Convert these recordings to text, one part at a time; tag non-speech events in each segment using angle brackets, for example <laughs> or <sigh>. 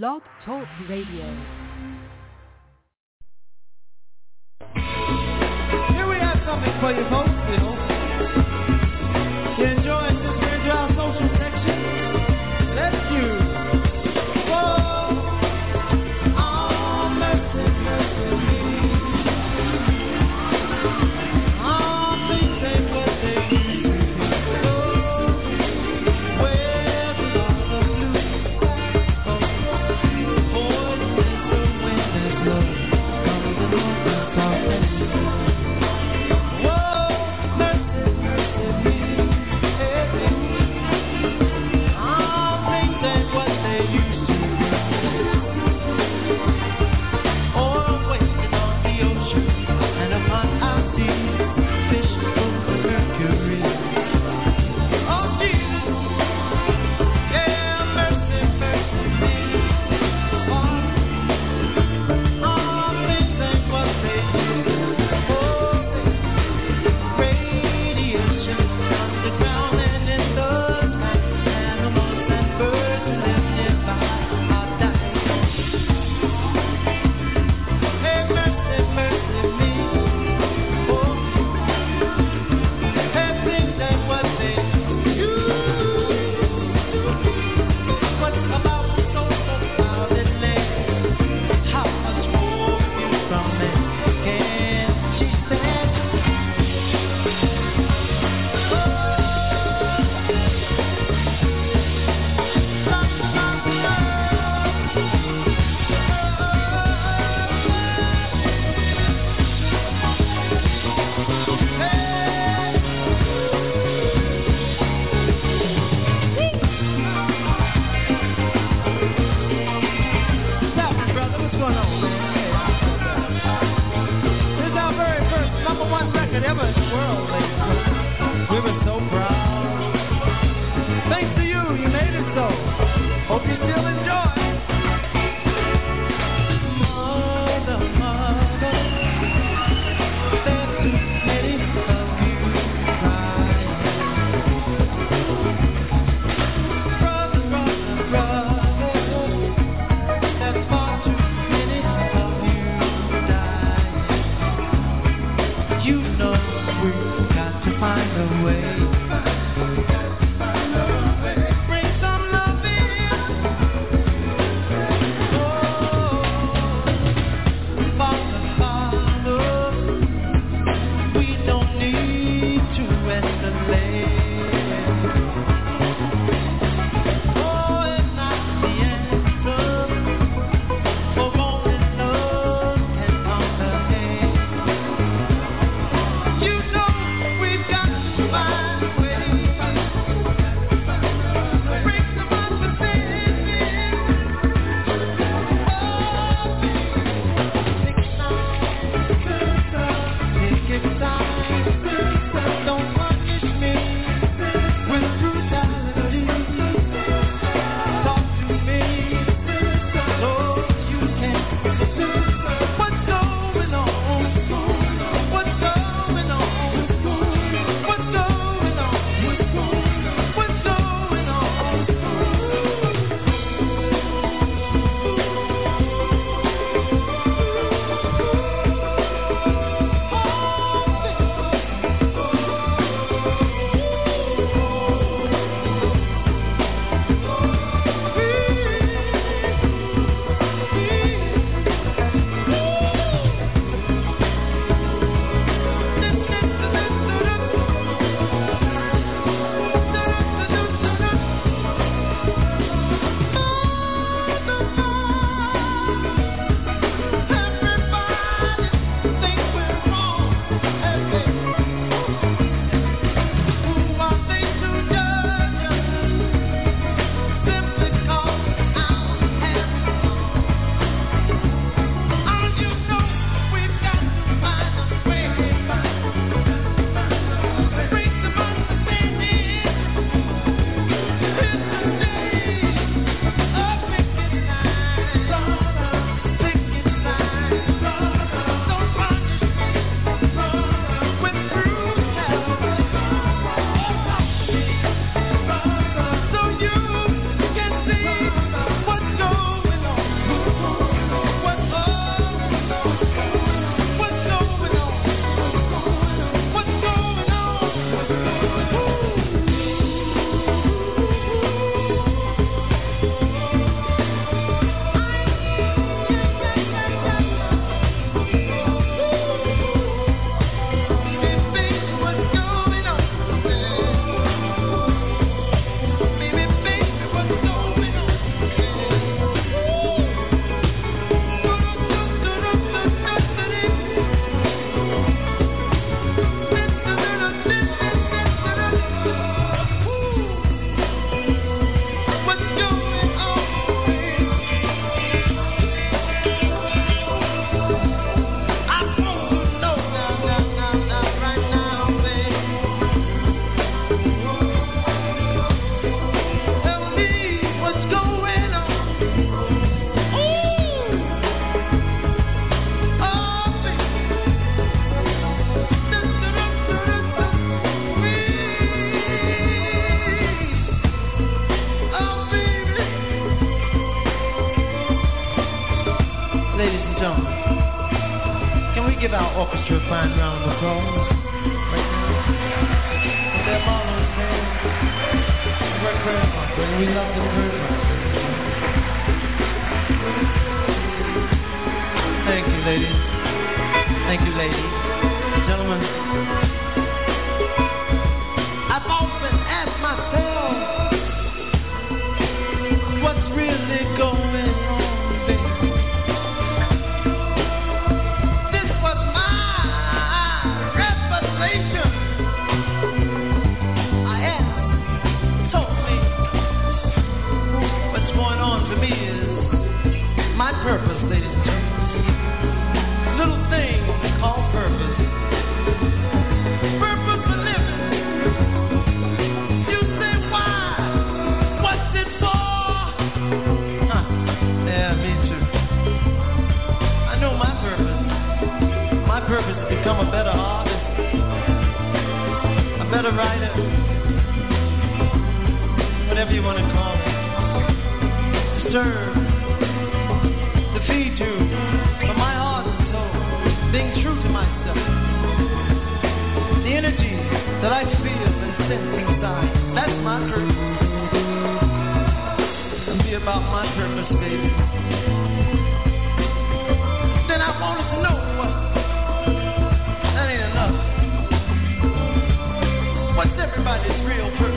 Blog Talk Radio. Here we have something for you folks. being true to myself. The energy that I feel and sense inside, that's my purpose. To be about my purpose, baby. Then I want to know what. That ain't enough. What's everybody's real purpose?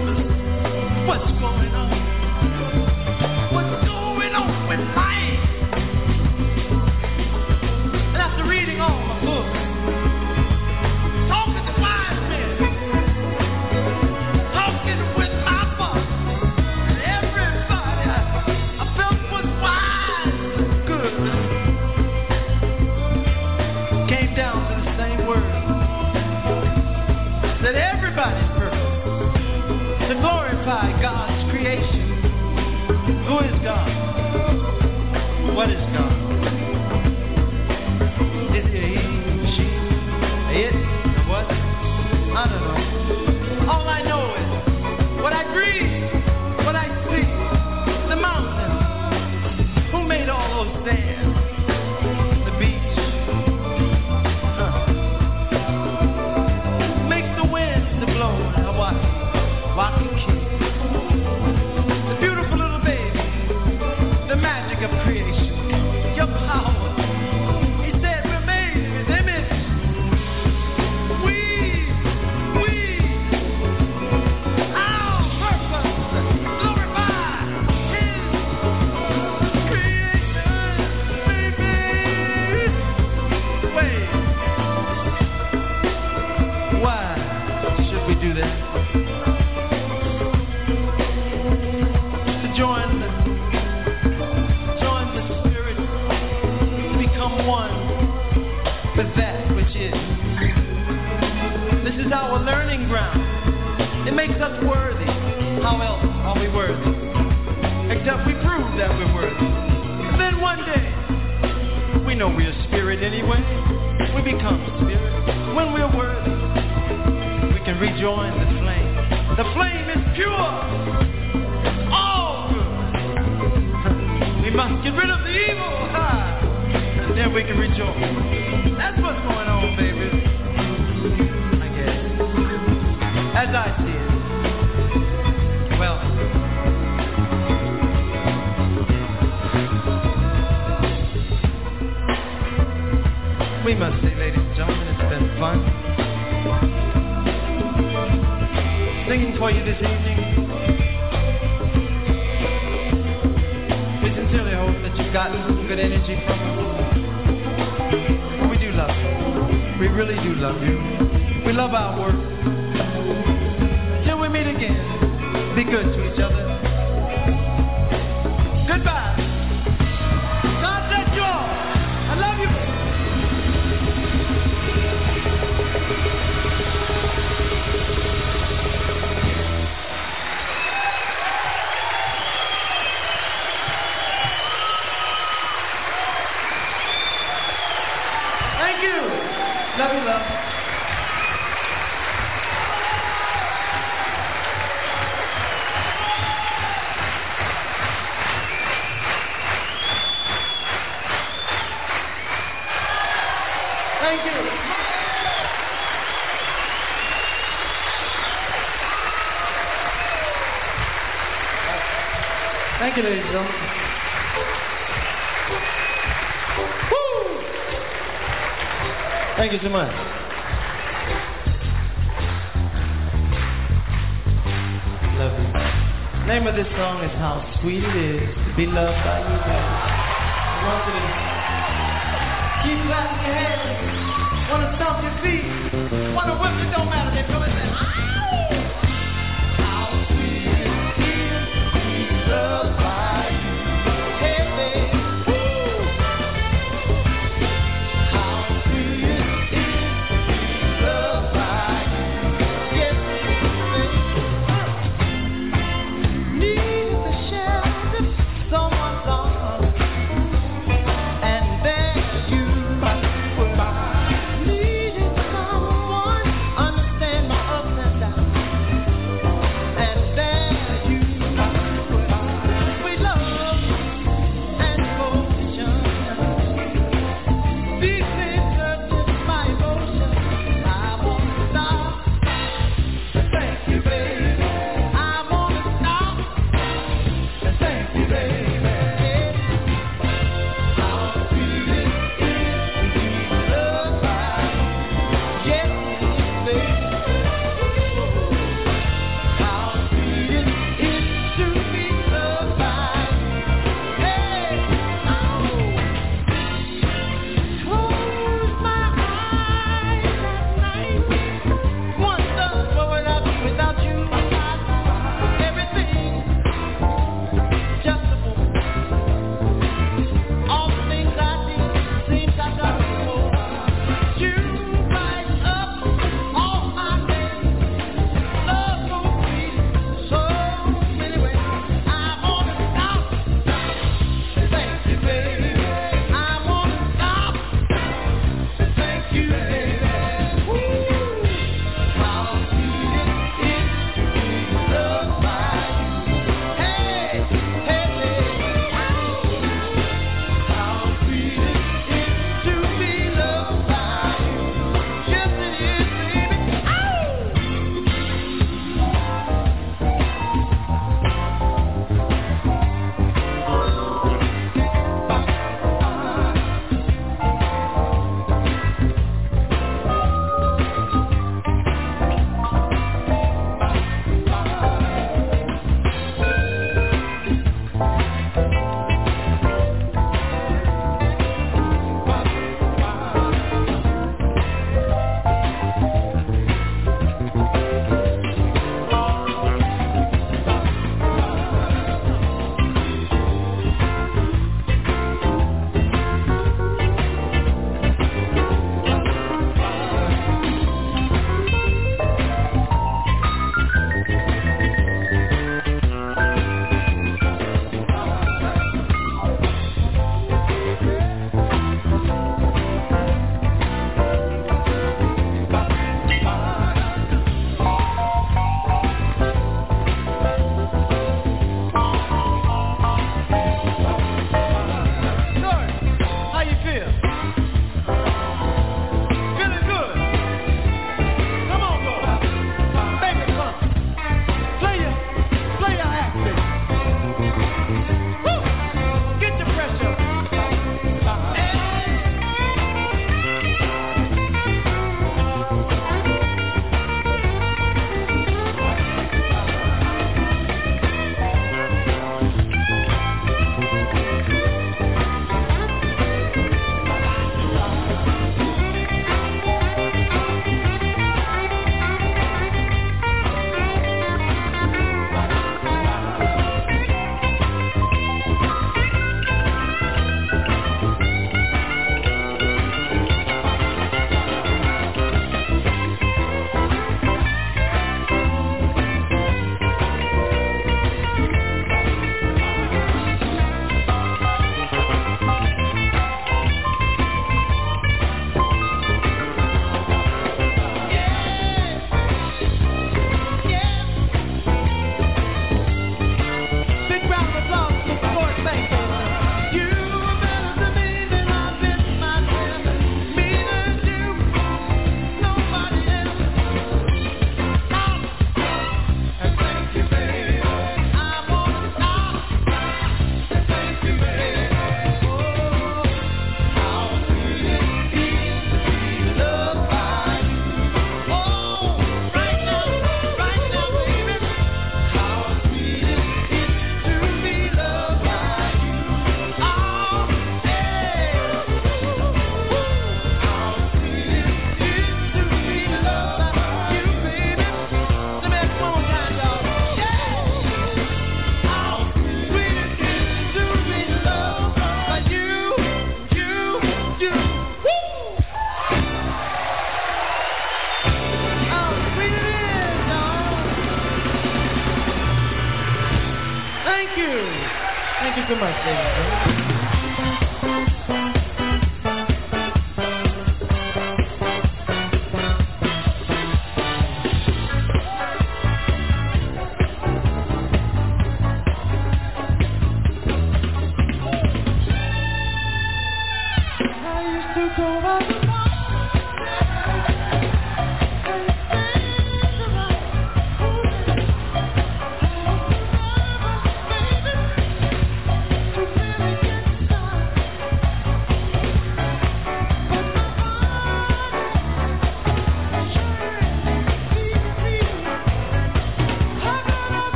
that we're worthy. And then one day, we know we're spirit anyway. We become spirit when we're worthy. We can rejoin the flame. The flame is pure. It's all good. we must get rid of the evil. and then we can rejoice. for you this evening. We sincerely hope that you've gotten some good energy from us. We do love you. We really do love you. We love our work. Thank you, ladies and gentlemen. Woo! Thank you so much. Love you. Name of this song is How Sweet It Is to Be Loved by You guys. It. Keep clapping your hands. Wanna stomp your feet. Wanna whip it, don't matter. They come and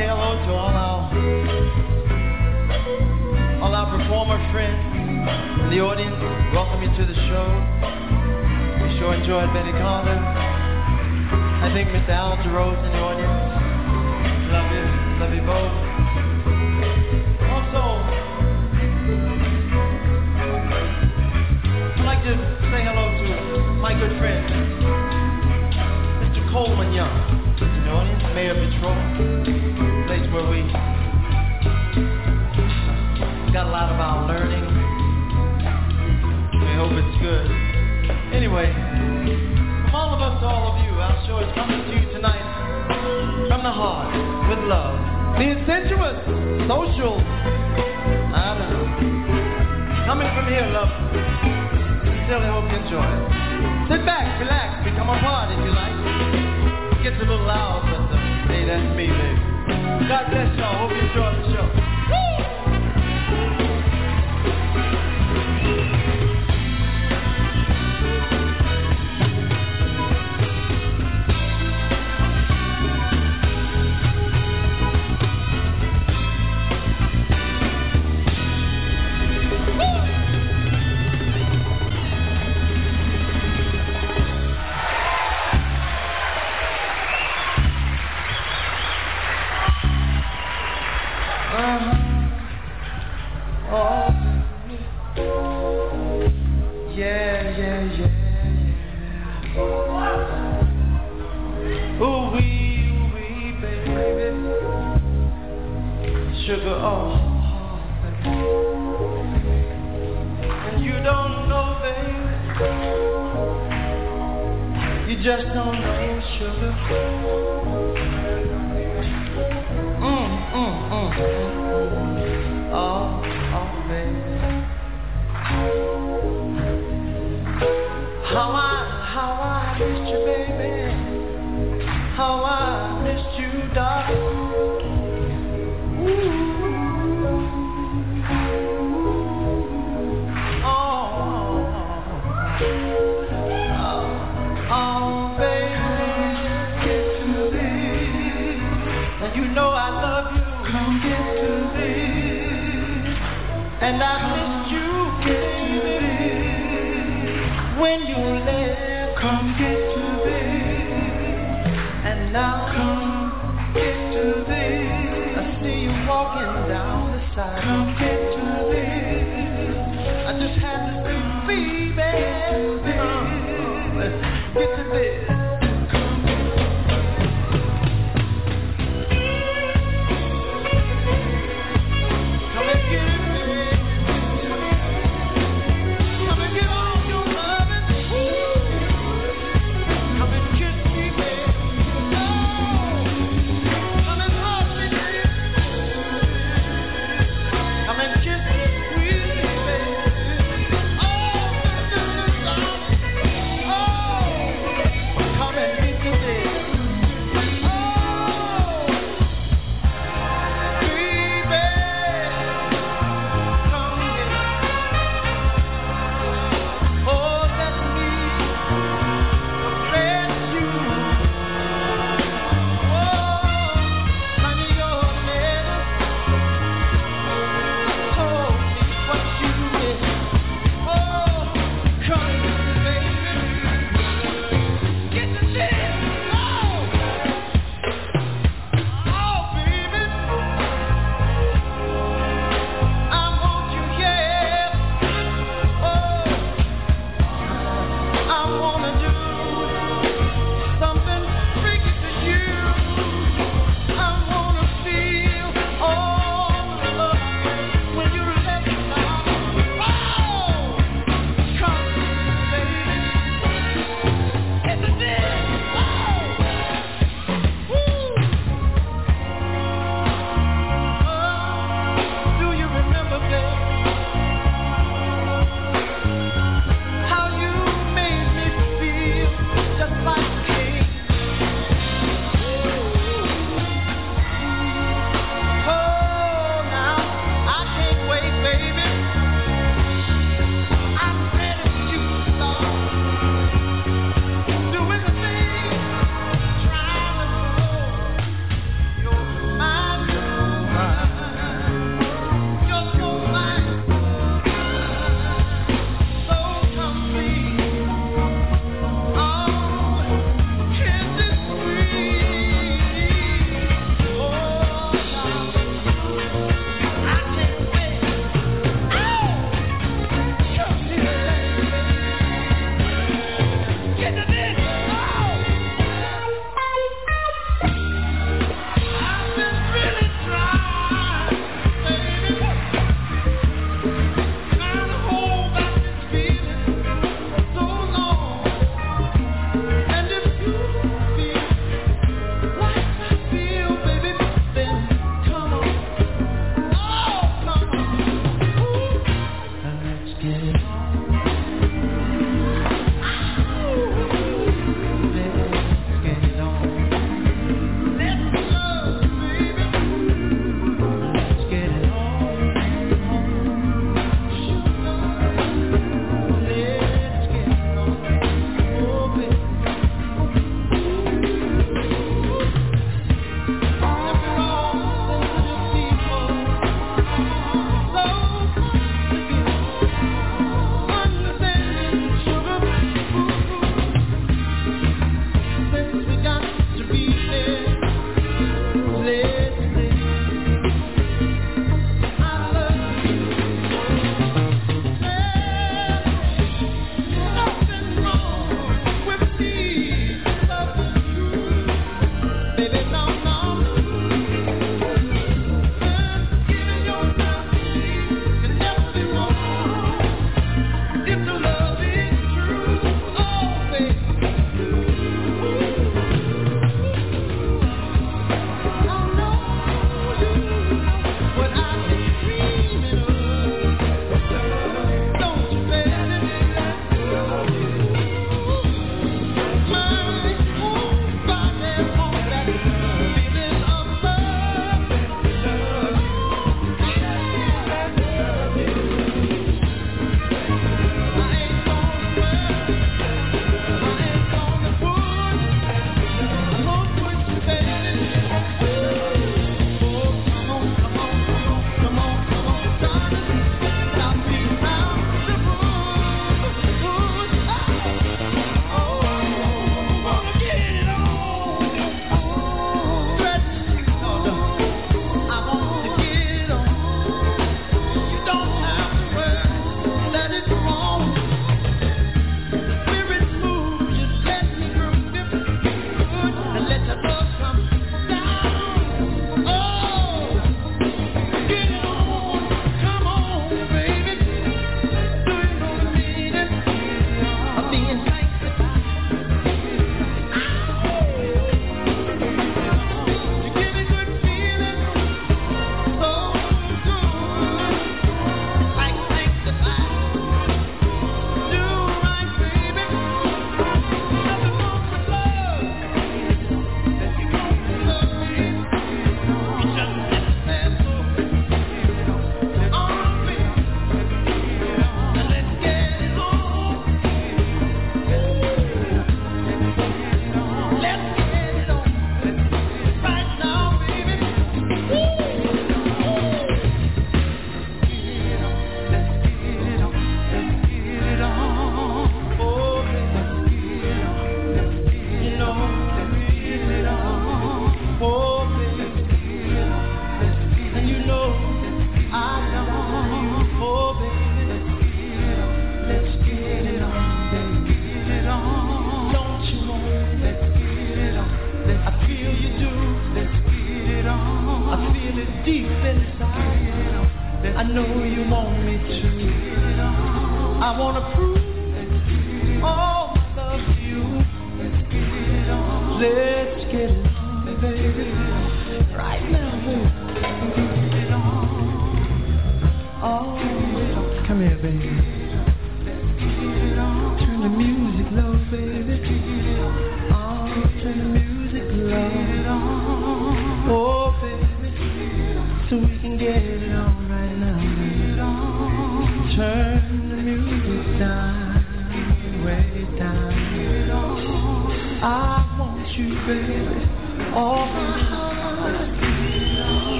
say hello to all our, all our performer friends in the audience. Welcome you to the show. We sure enjoyed Betty Collins. I think Mr. Al DeRose in the audience. Love you. Love you both. Also, I'd like to say hello to my good friend, Coleman Young, you know Mayor of Detroit, place where we got a lot of our learning. We hope it's good. Anyway, from all of us to all of you, our show is coming to you tonight from the heart with love. The sensuous, social, I know. Coming from here, love sincerely hope you enjoy it. Sit back, relax, become a part if you like. It gets a little loud, but uh, hey, that's me, baby. God bless y'all. Hope you enjoy the show.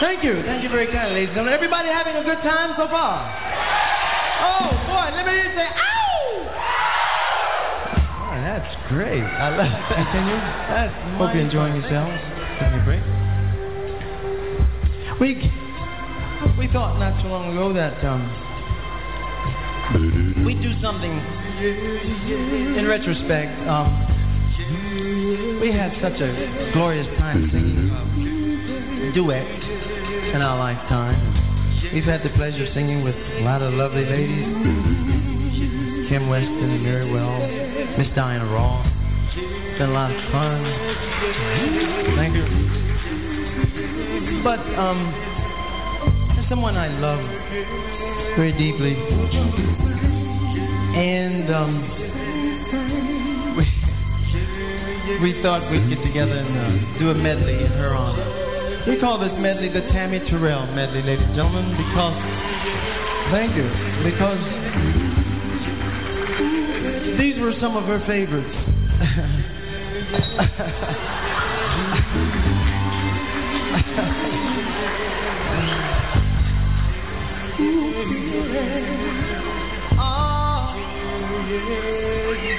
Thank you. Thank you very kindly, ladies and gentlemen. Everybody having a good time so far? Oh, boy, let me you say, ow! Oh, that's great. I love that. Continue. That's Hope you're enjoying yourselves. Taking a break. We, we thought not too long ago that um, we'd do something in retrospect. Um, we had such a glorious time singing a duet in our lifetime. We've had the pleasure of singing with a lot of lovely ladies. Kim Weston Mary Wells, Miss Diana Ross. It's been a lot of fun. Thank you. But um there's someone I love very deeply. And um <laughs> we we thought we'd get together and uh, do a medley in her honor. We call this medley the Tammy Terrell medley, ladies and gentlemen, because, thank you, because these were some of her favorites. I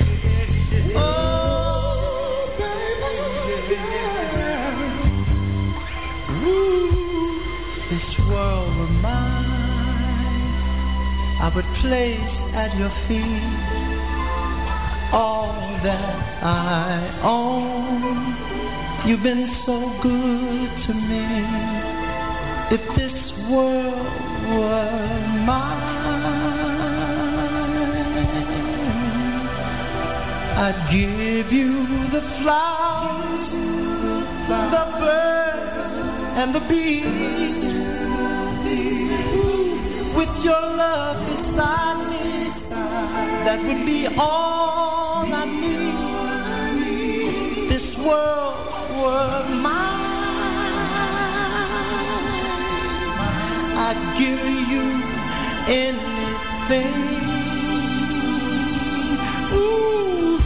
<laughs> <laughs> would place at your feet all that I own. You've been so good to me. If this world were mine, I'd give you the flowers, the birds, and the bees with your love that would be all I need. This world were mine. I'd give you anything. Ooh,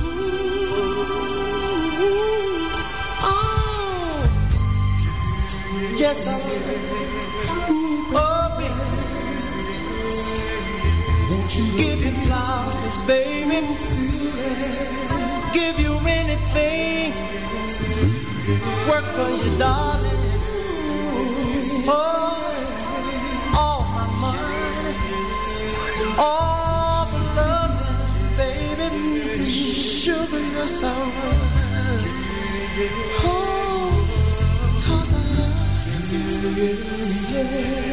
oh, yes I will. Give you flowers, baby. Give you anything. Work for you, darling. Oh, all my money, all the love, baby. Sugar, Oh, love. Oh.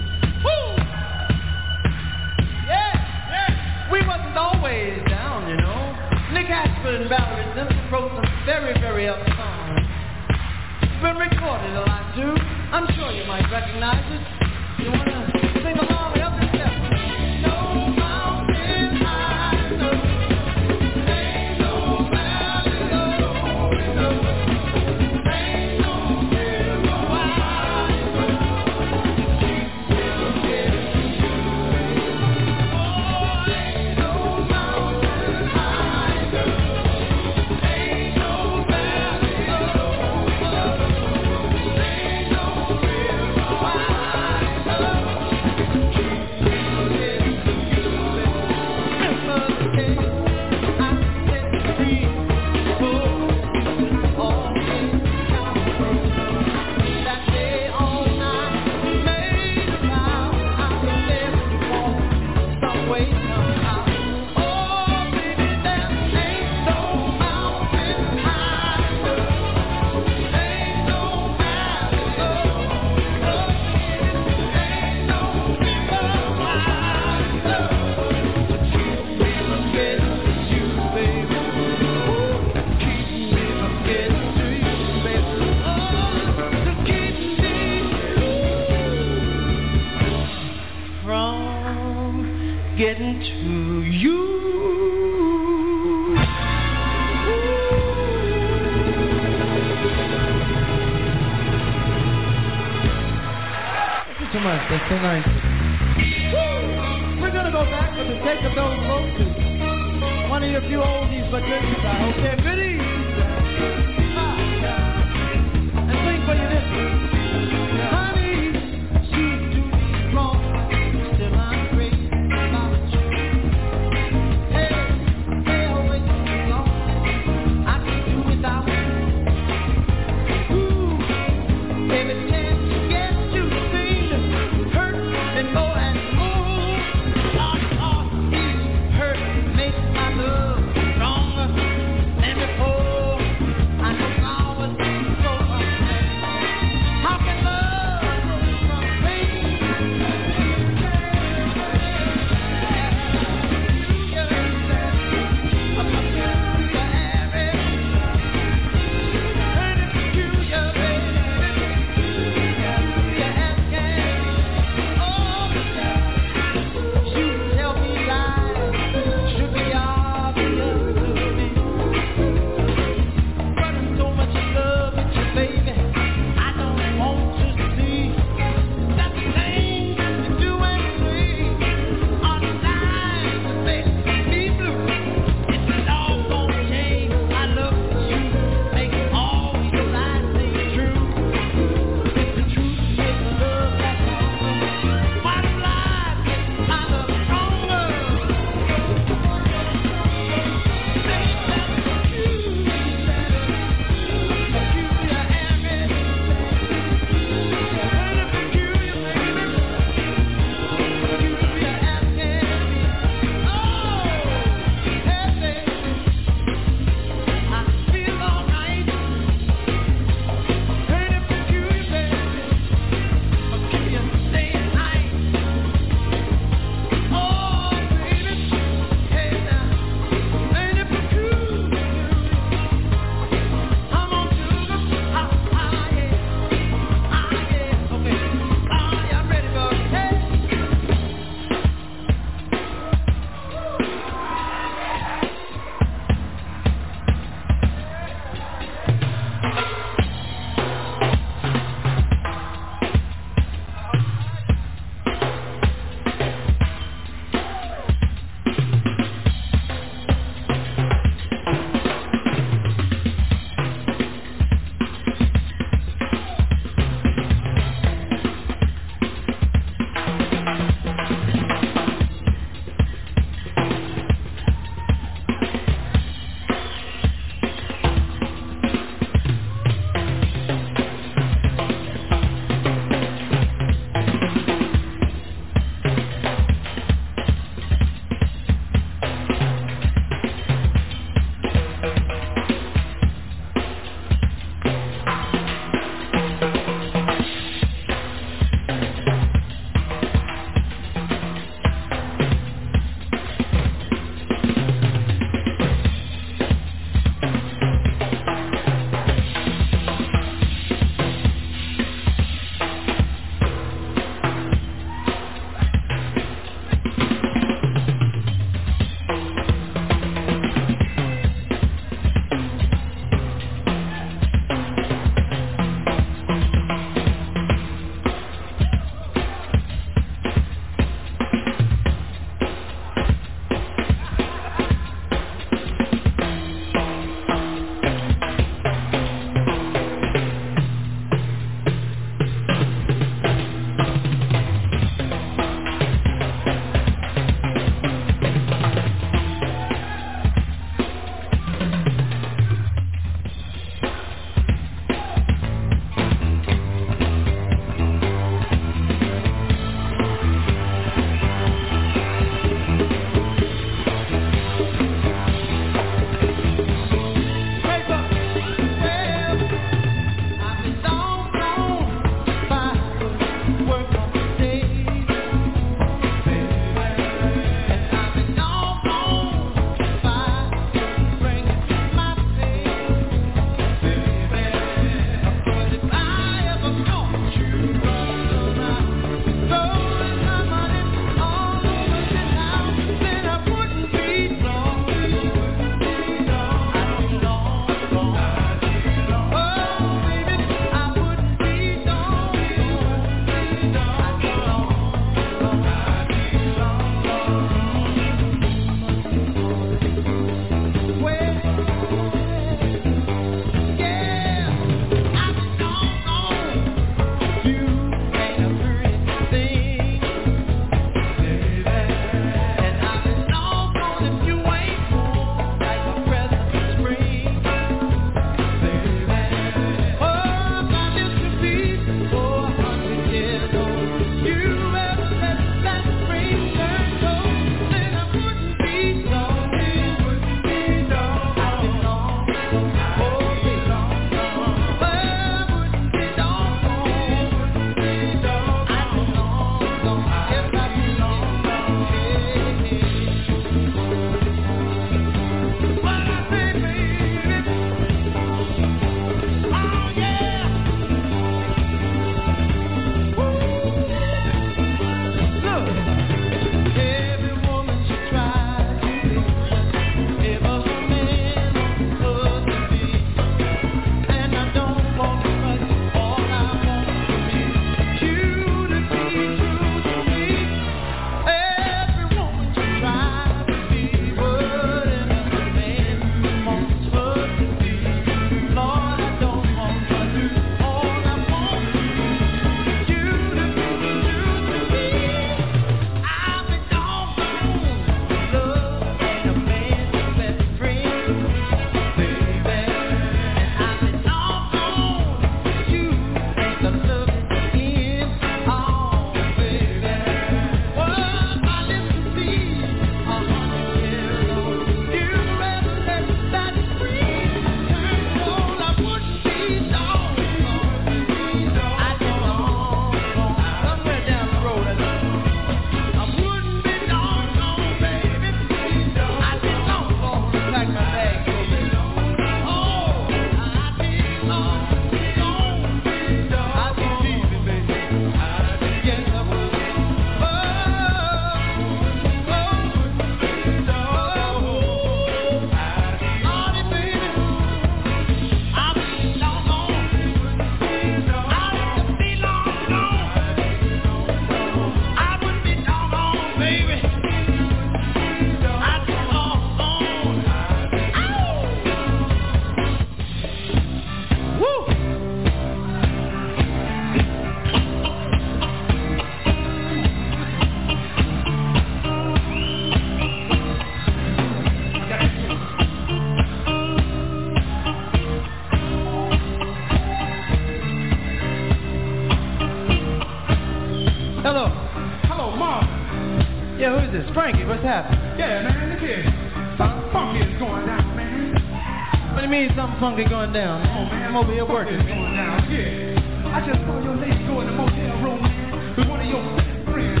Funky going down? Oh, man. I'm over here working. Going down. Yeah. I just saw your lady go in the motel room, man, with one of your best friends.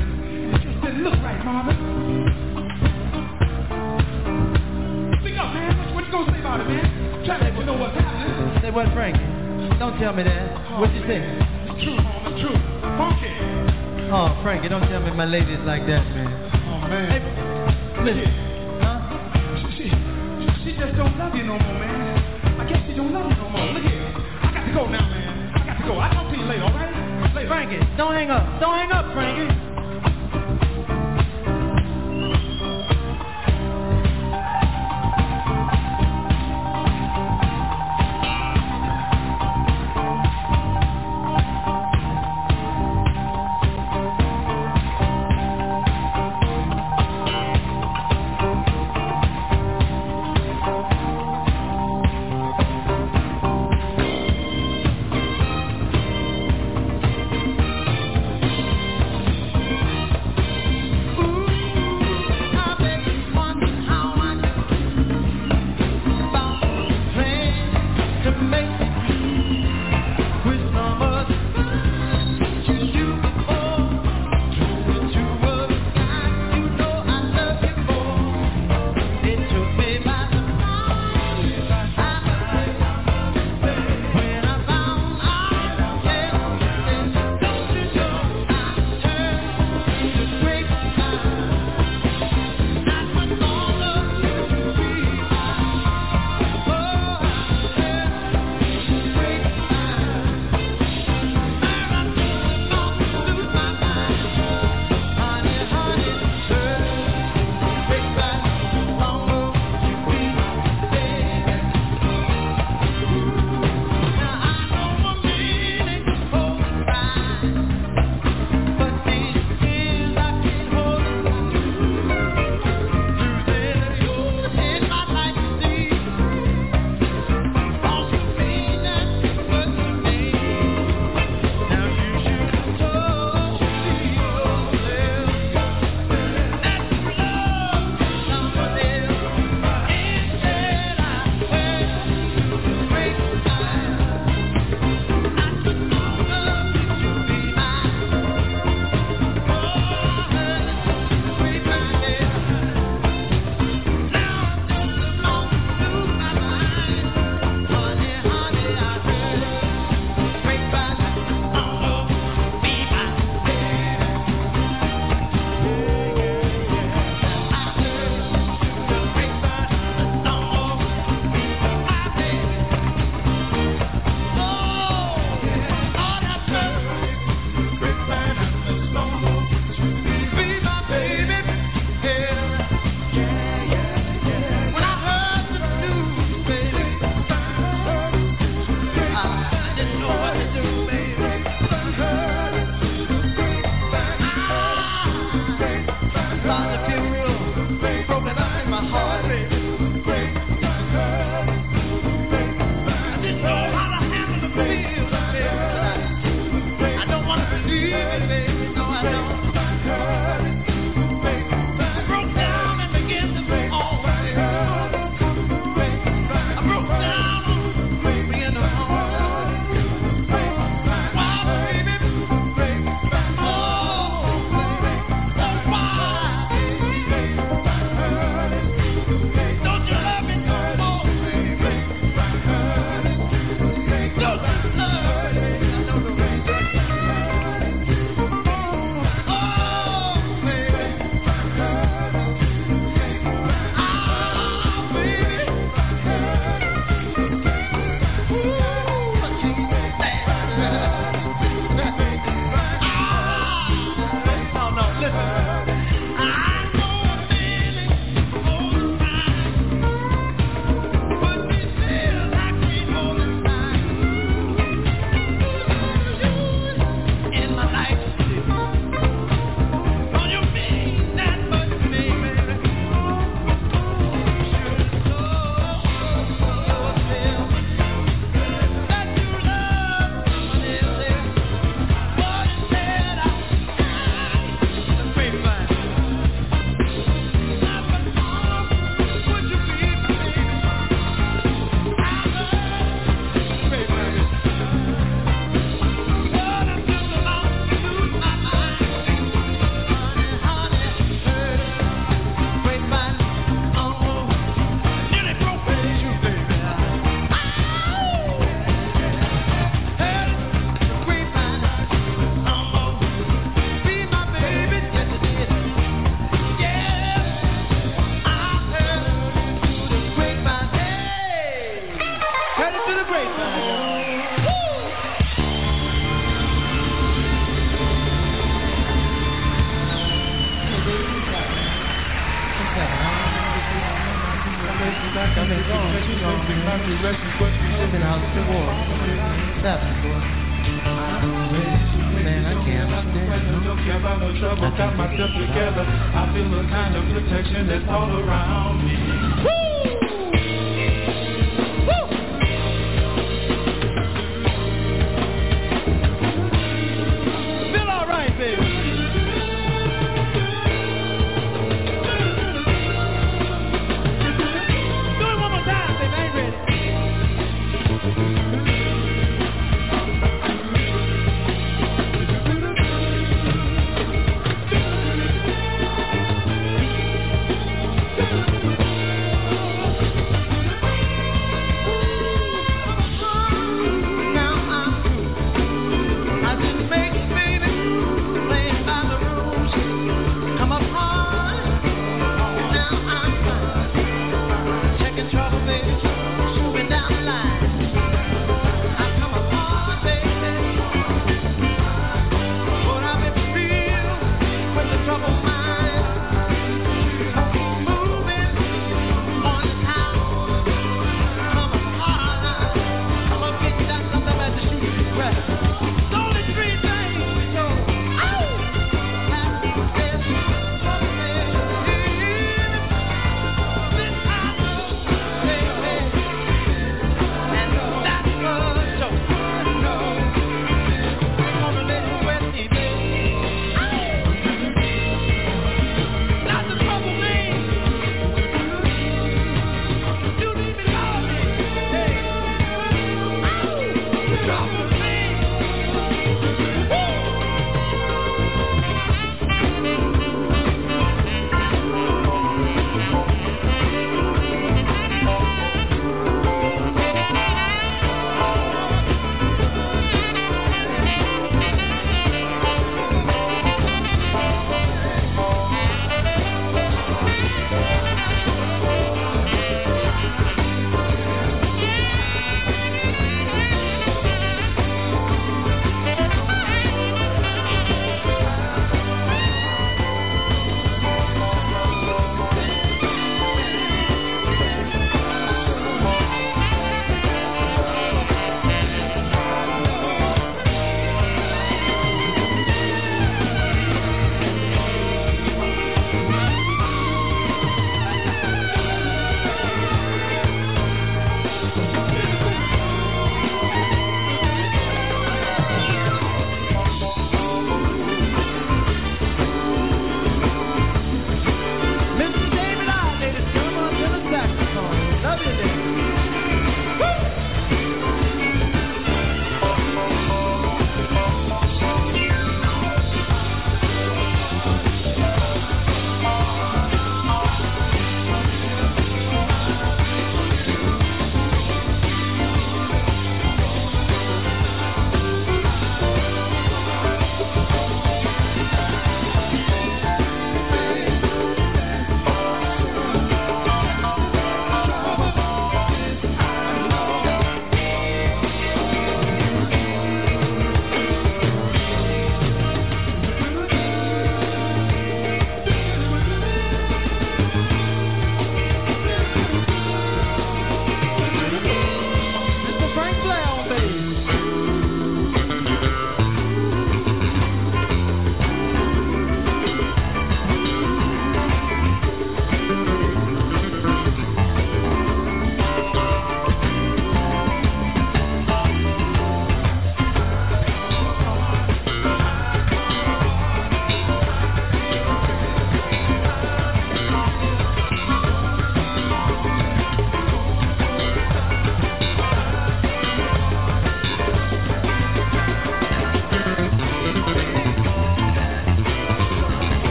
Just didn't look right, Marvin. Speak up, man. What, you gonna say about it, man? Try to let you know what's happening. Say what, Frankie? Don't tell me that. What you say? It's true, home. It's true. Funky. Oh, Frankie, don't tell me my lady's like that, man. Oh, man. Hey, listen. Huh? She, she, she just don't love you no more, man. I guess she don't love you no more. Look here. I got to go now, man. I got to go. I'll talk to you later, all right? Later. Frankie, don't hang up. Don't hang up, Frankie.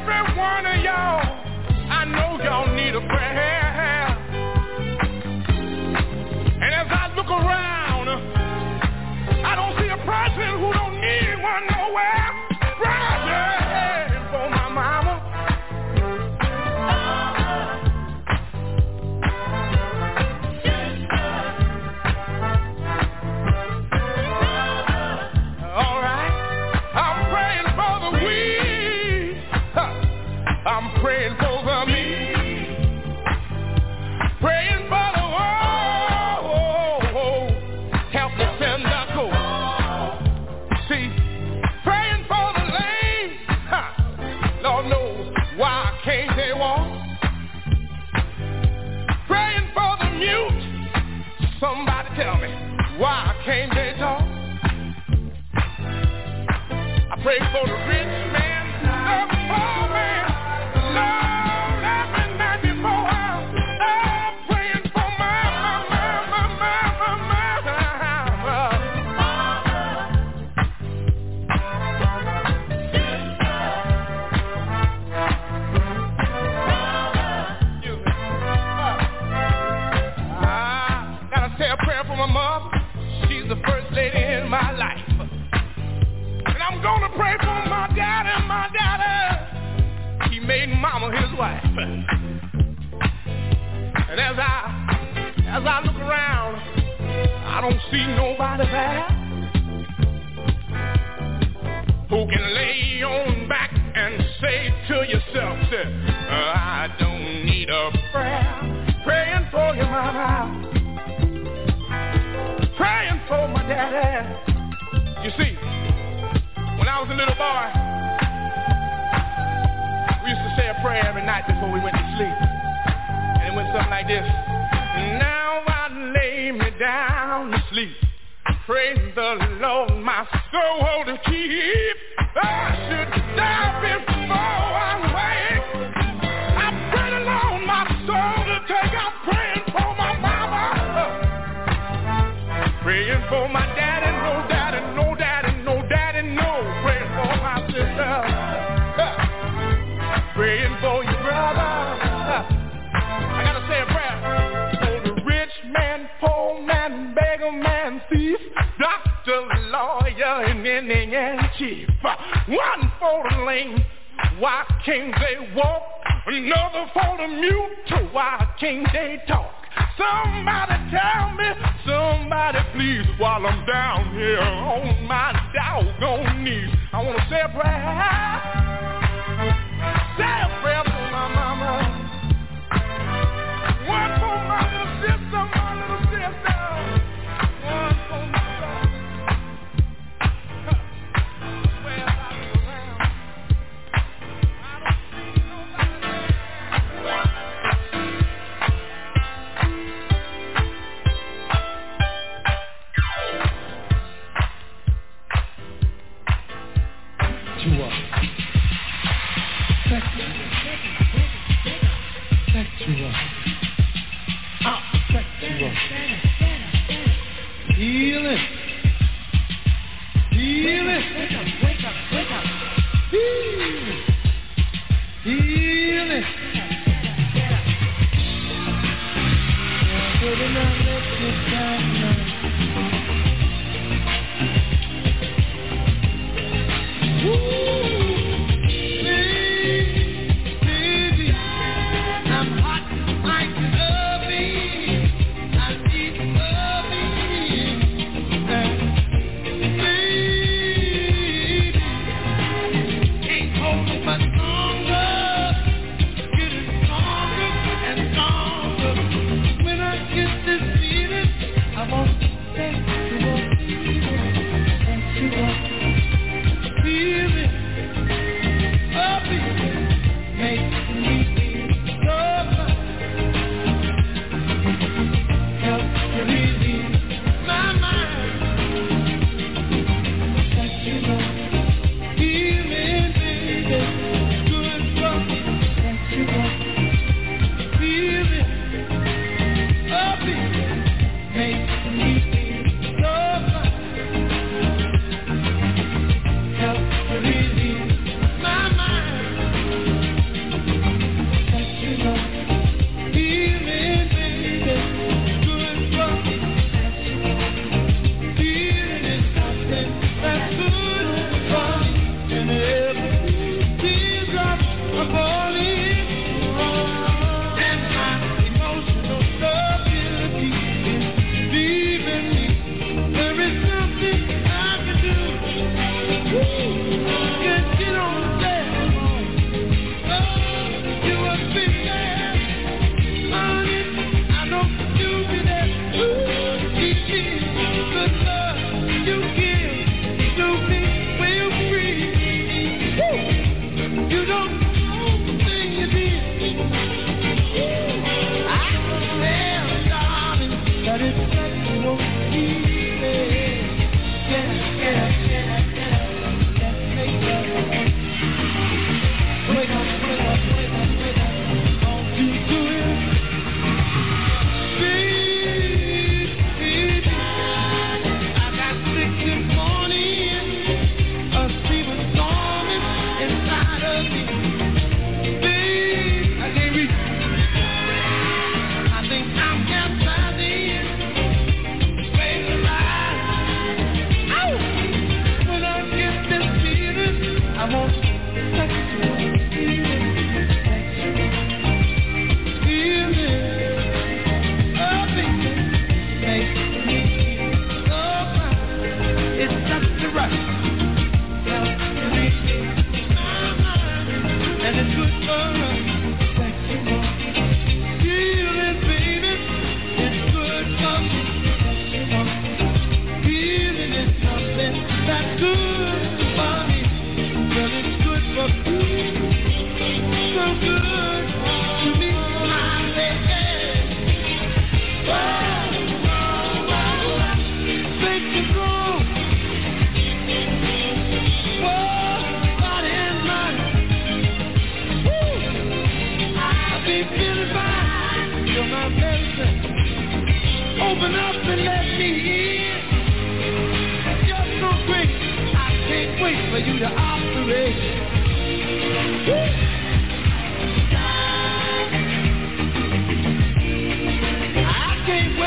every one of y'all. I know y'all need a friend. face on the rich. I don't see nobody there who can lay on back and say to yourself, say, I don't need a prayer. Praying for your mama. Praying for my daddy. You see, when I was a little boy, we used to say a prayer every night before we went to sleep. And it went something like this. Now I lay me down sleep. Praise the Lord, my soul to keep. I should die before I wake. I pray my soul to take. For my mama. Praying for my dad and chief. One for the lame, why can't they walk? Another for the mute, why can't they talk? Somebody tell me, somebody please, while I'm down here on my doggone knees. I want to say a prayer. Say a prayer for my mama. One for my little sister. Feel it. Feel it. Up, up, up. Feel it. Woo!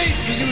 Wait for you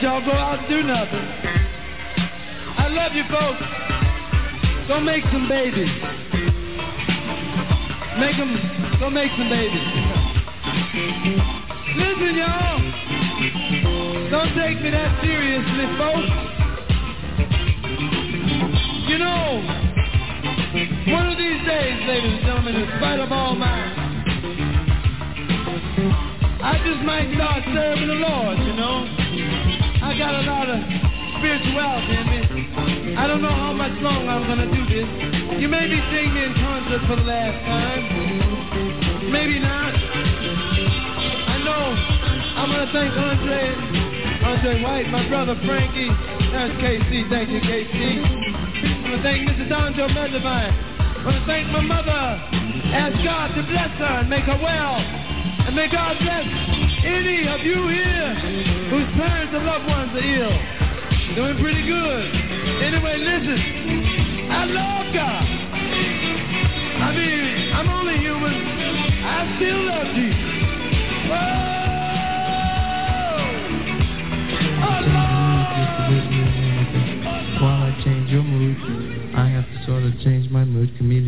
Don't y'all go out and do nothing. I love you folks. Go make some babies. Make them, go make some babies. Listen, y'all. Don't take me that seriously, folks. You know, one of these days, ladies and gentlemen, in spite of all my, I just might start serving the Lord, you know. Got a lot of spirituality in me. I don't know how much longer I'm gonna do this. You may be seeing me in concert for the last time. Maybe not. I know I'm gonna thank Andre, Andre White, my brother Frankie. That's KC. Thank you, KC. I'm gonna thank Mrs. Donjo Medlevine. I'm gonna thank my mother. Ask God to bless her and make her well. And may God bless any of you here whose parents or loved ones are ill. Doing pretty good. Anyway, listen. I love God. I mean, I'm only human. I still love Jesus. While I change your mood, I have to sort of change my mood, chameleonize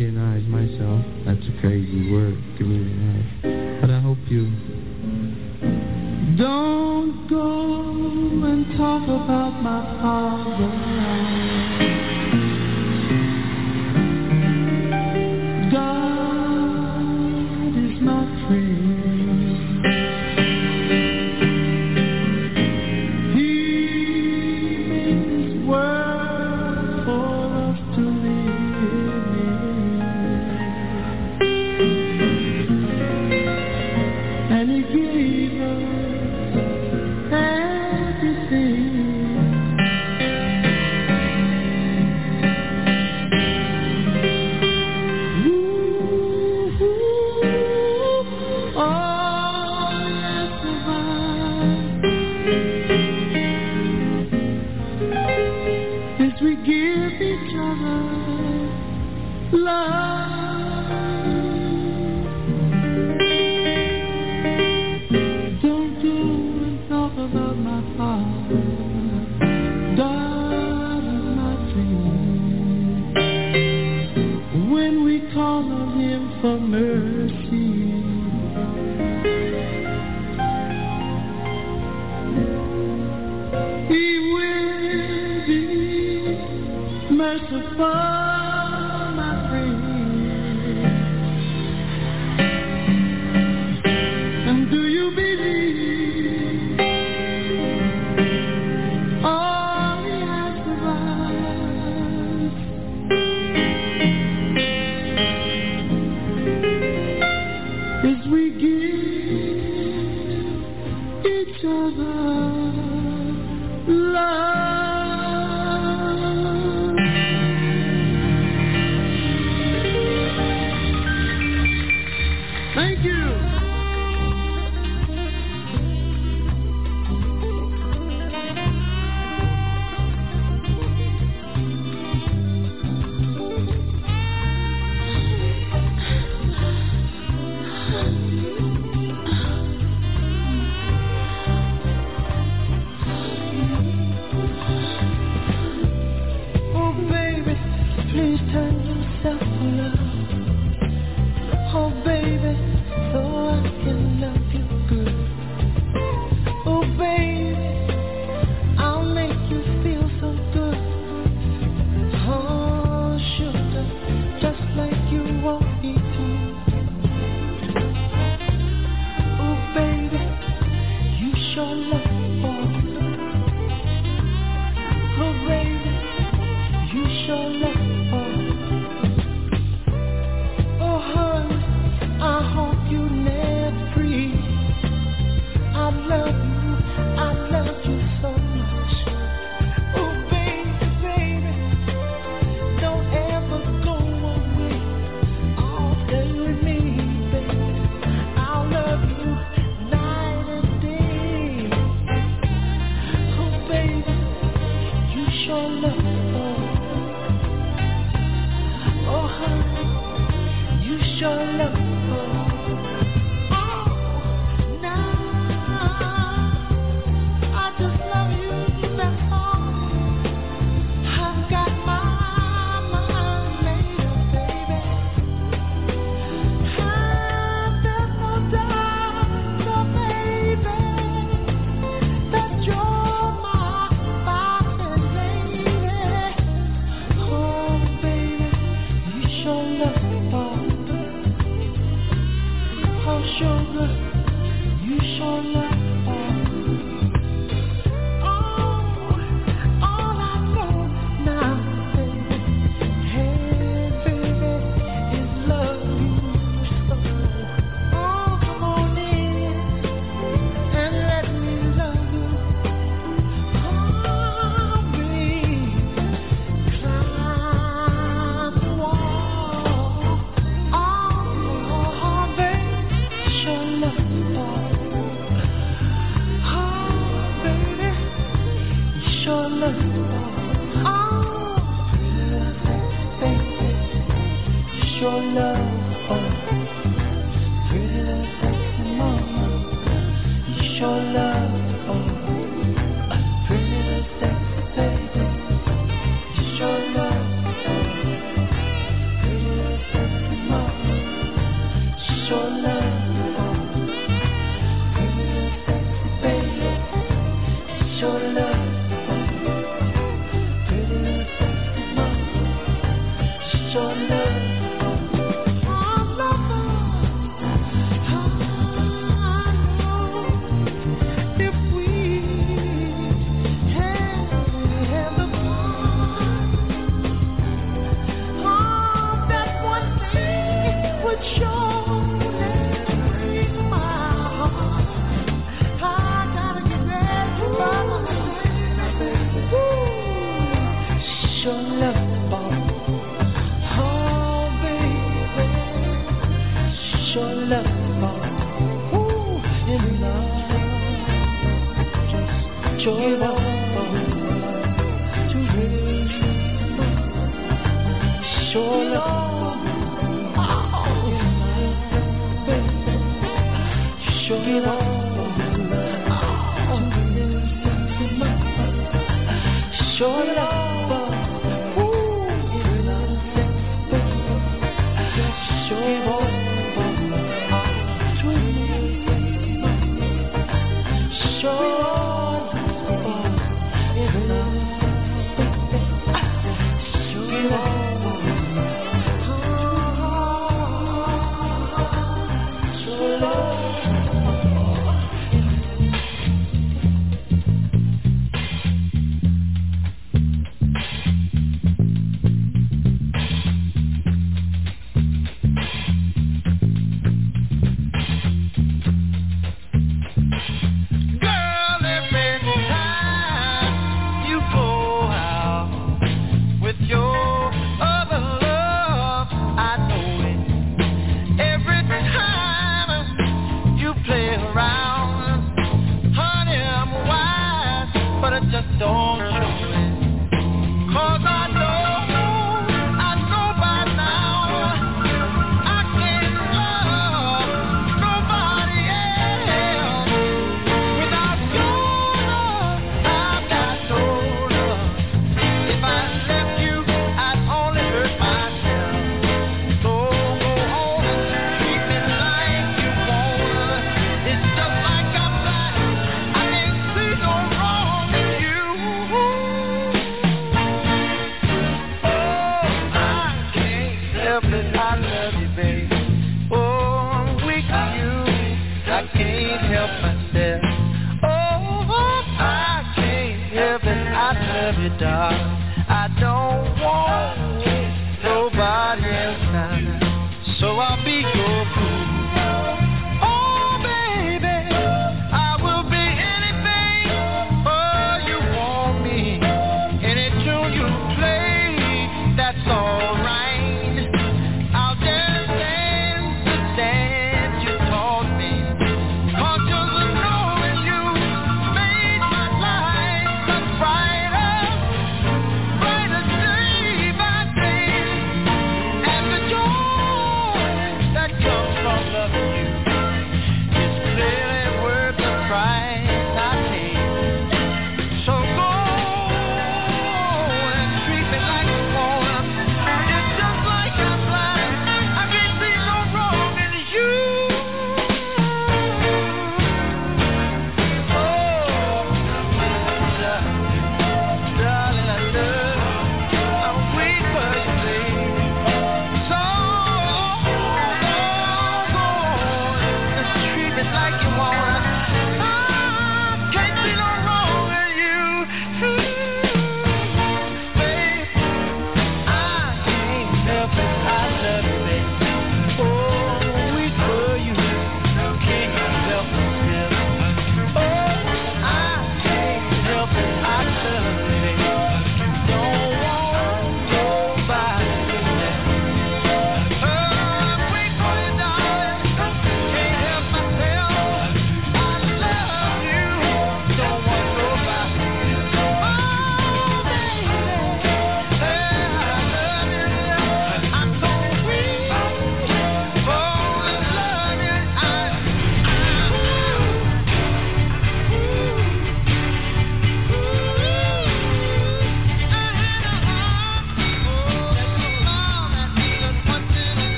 love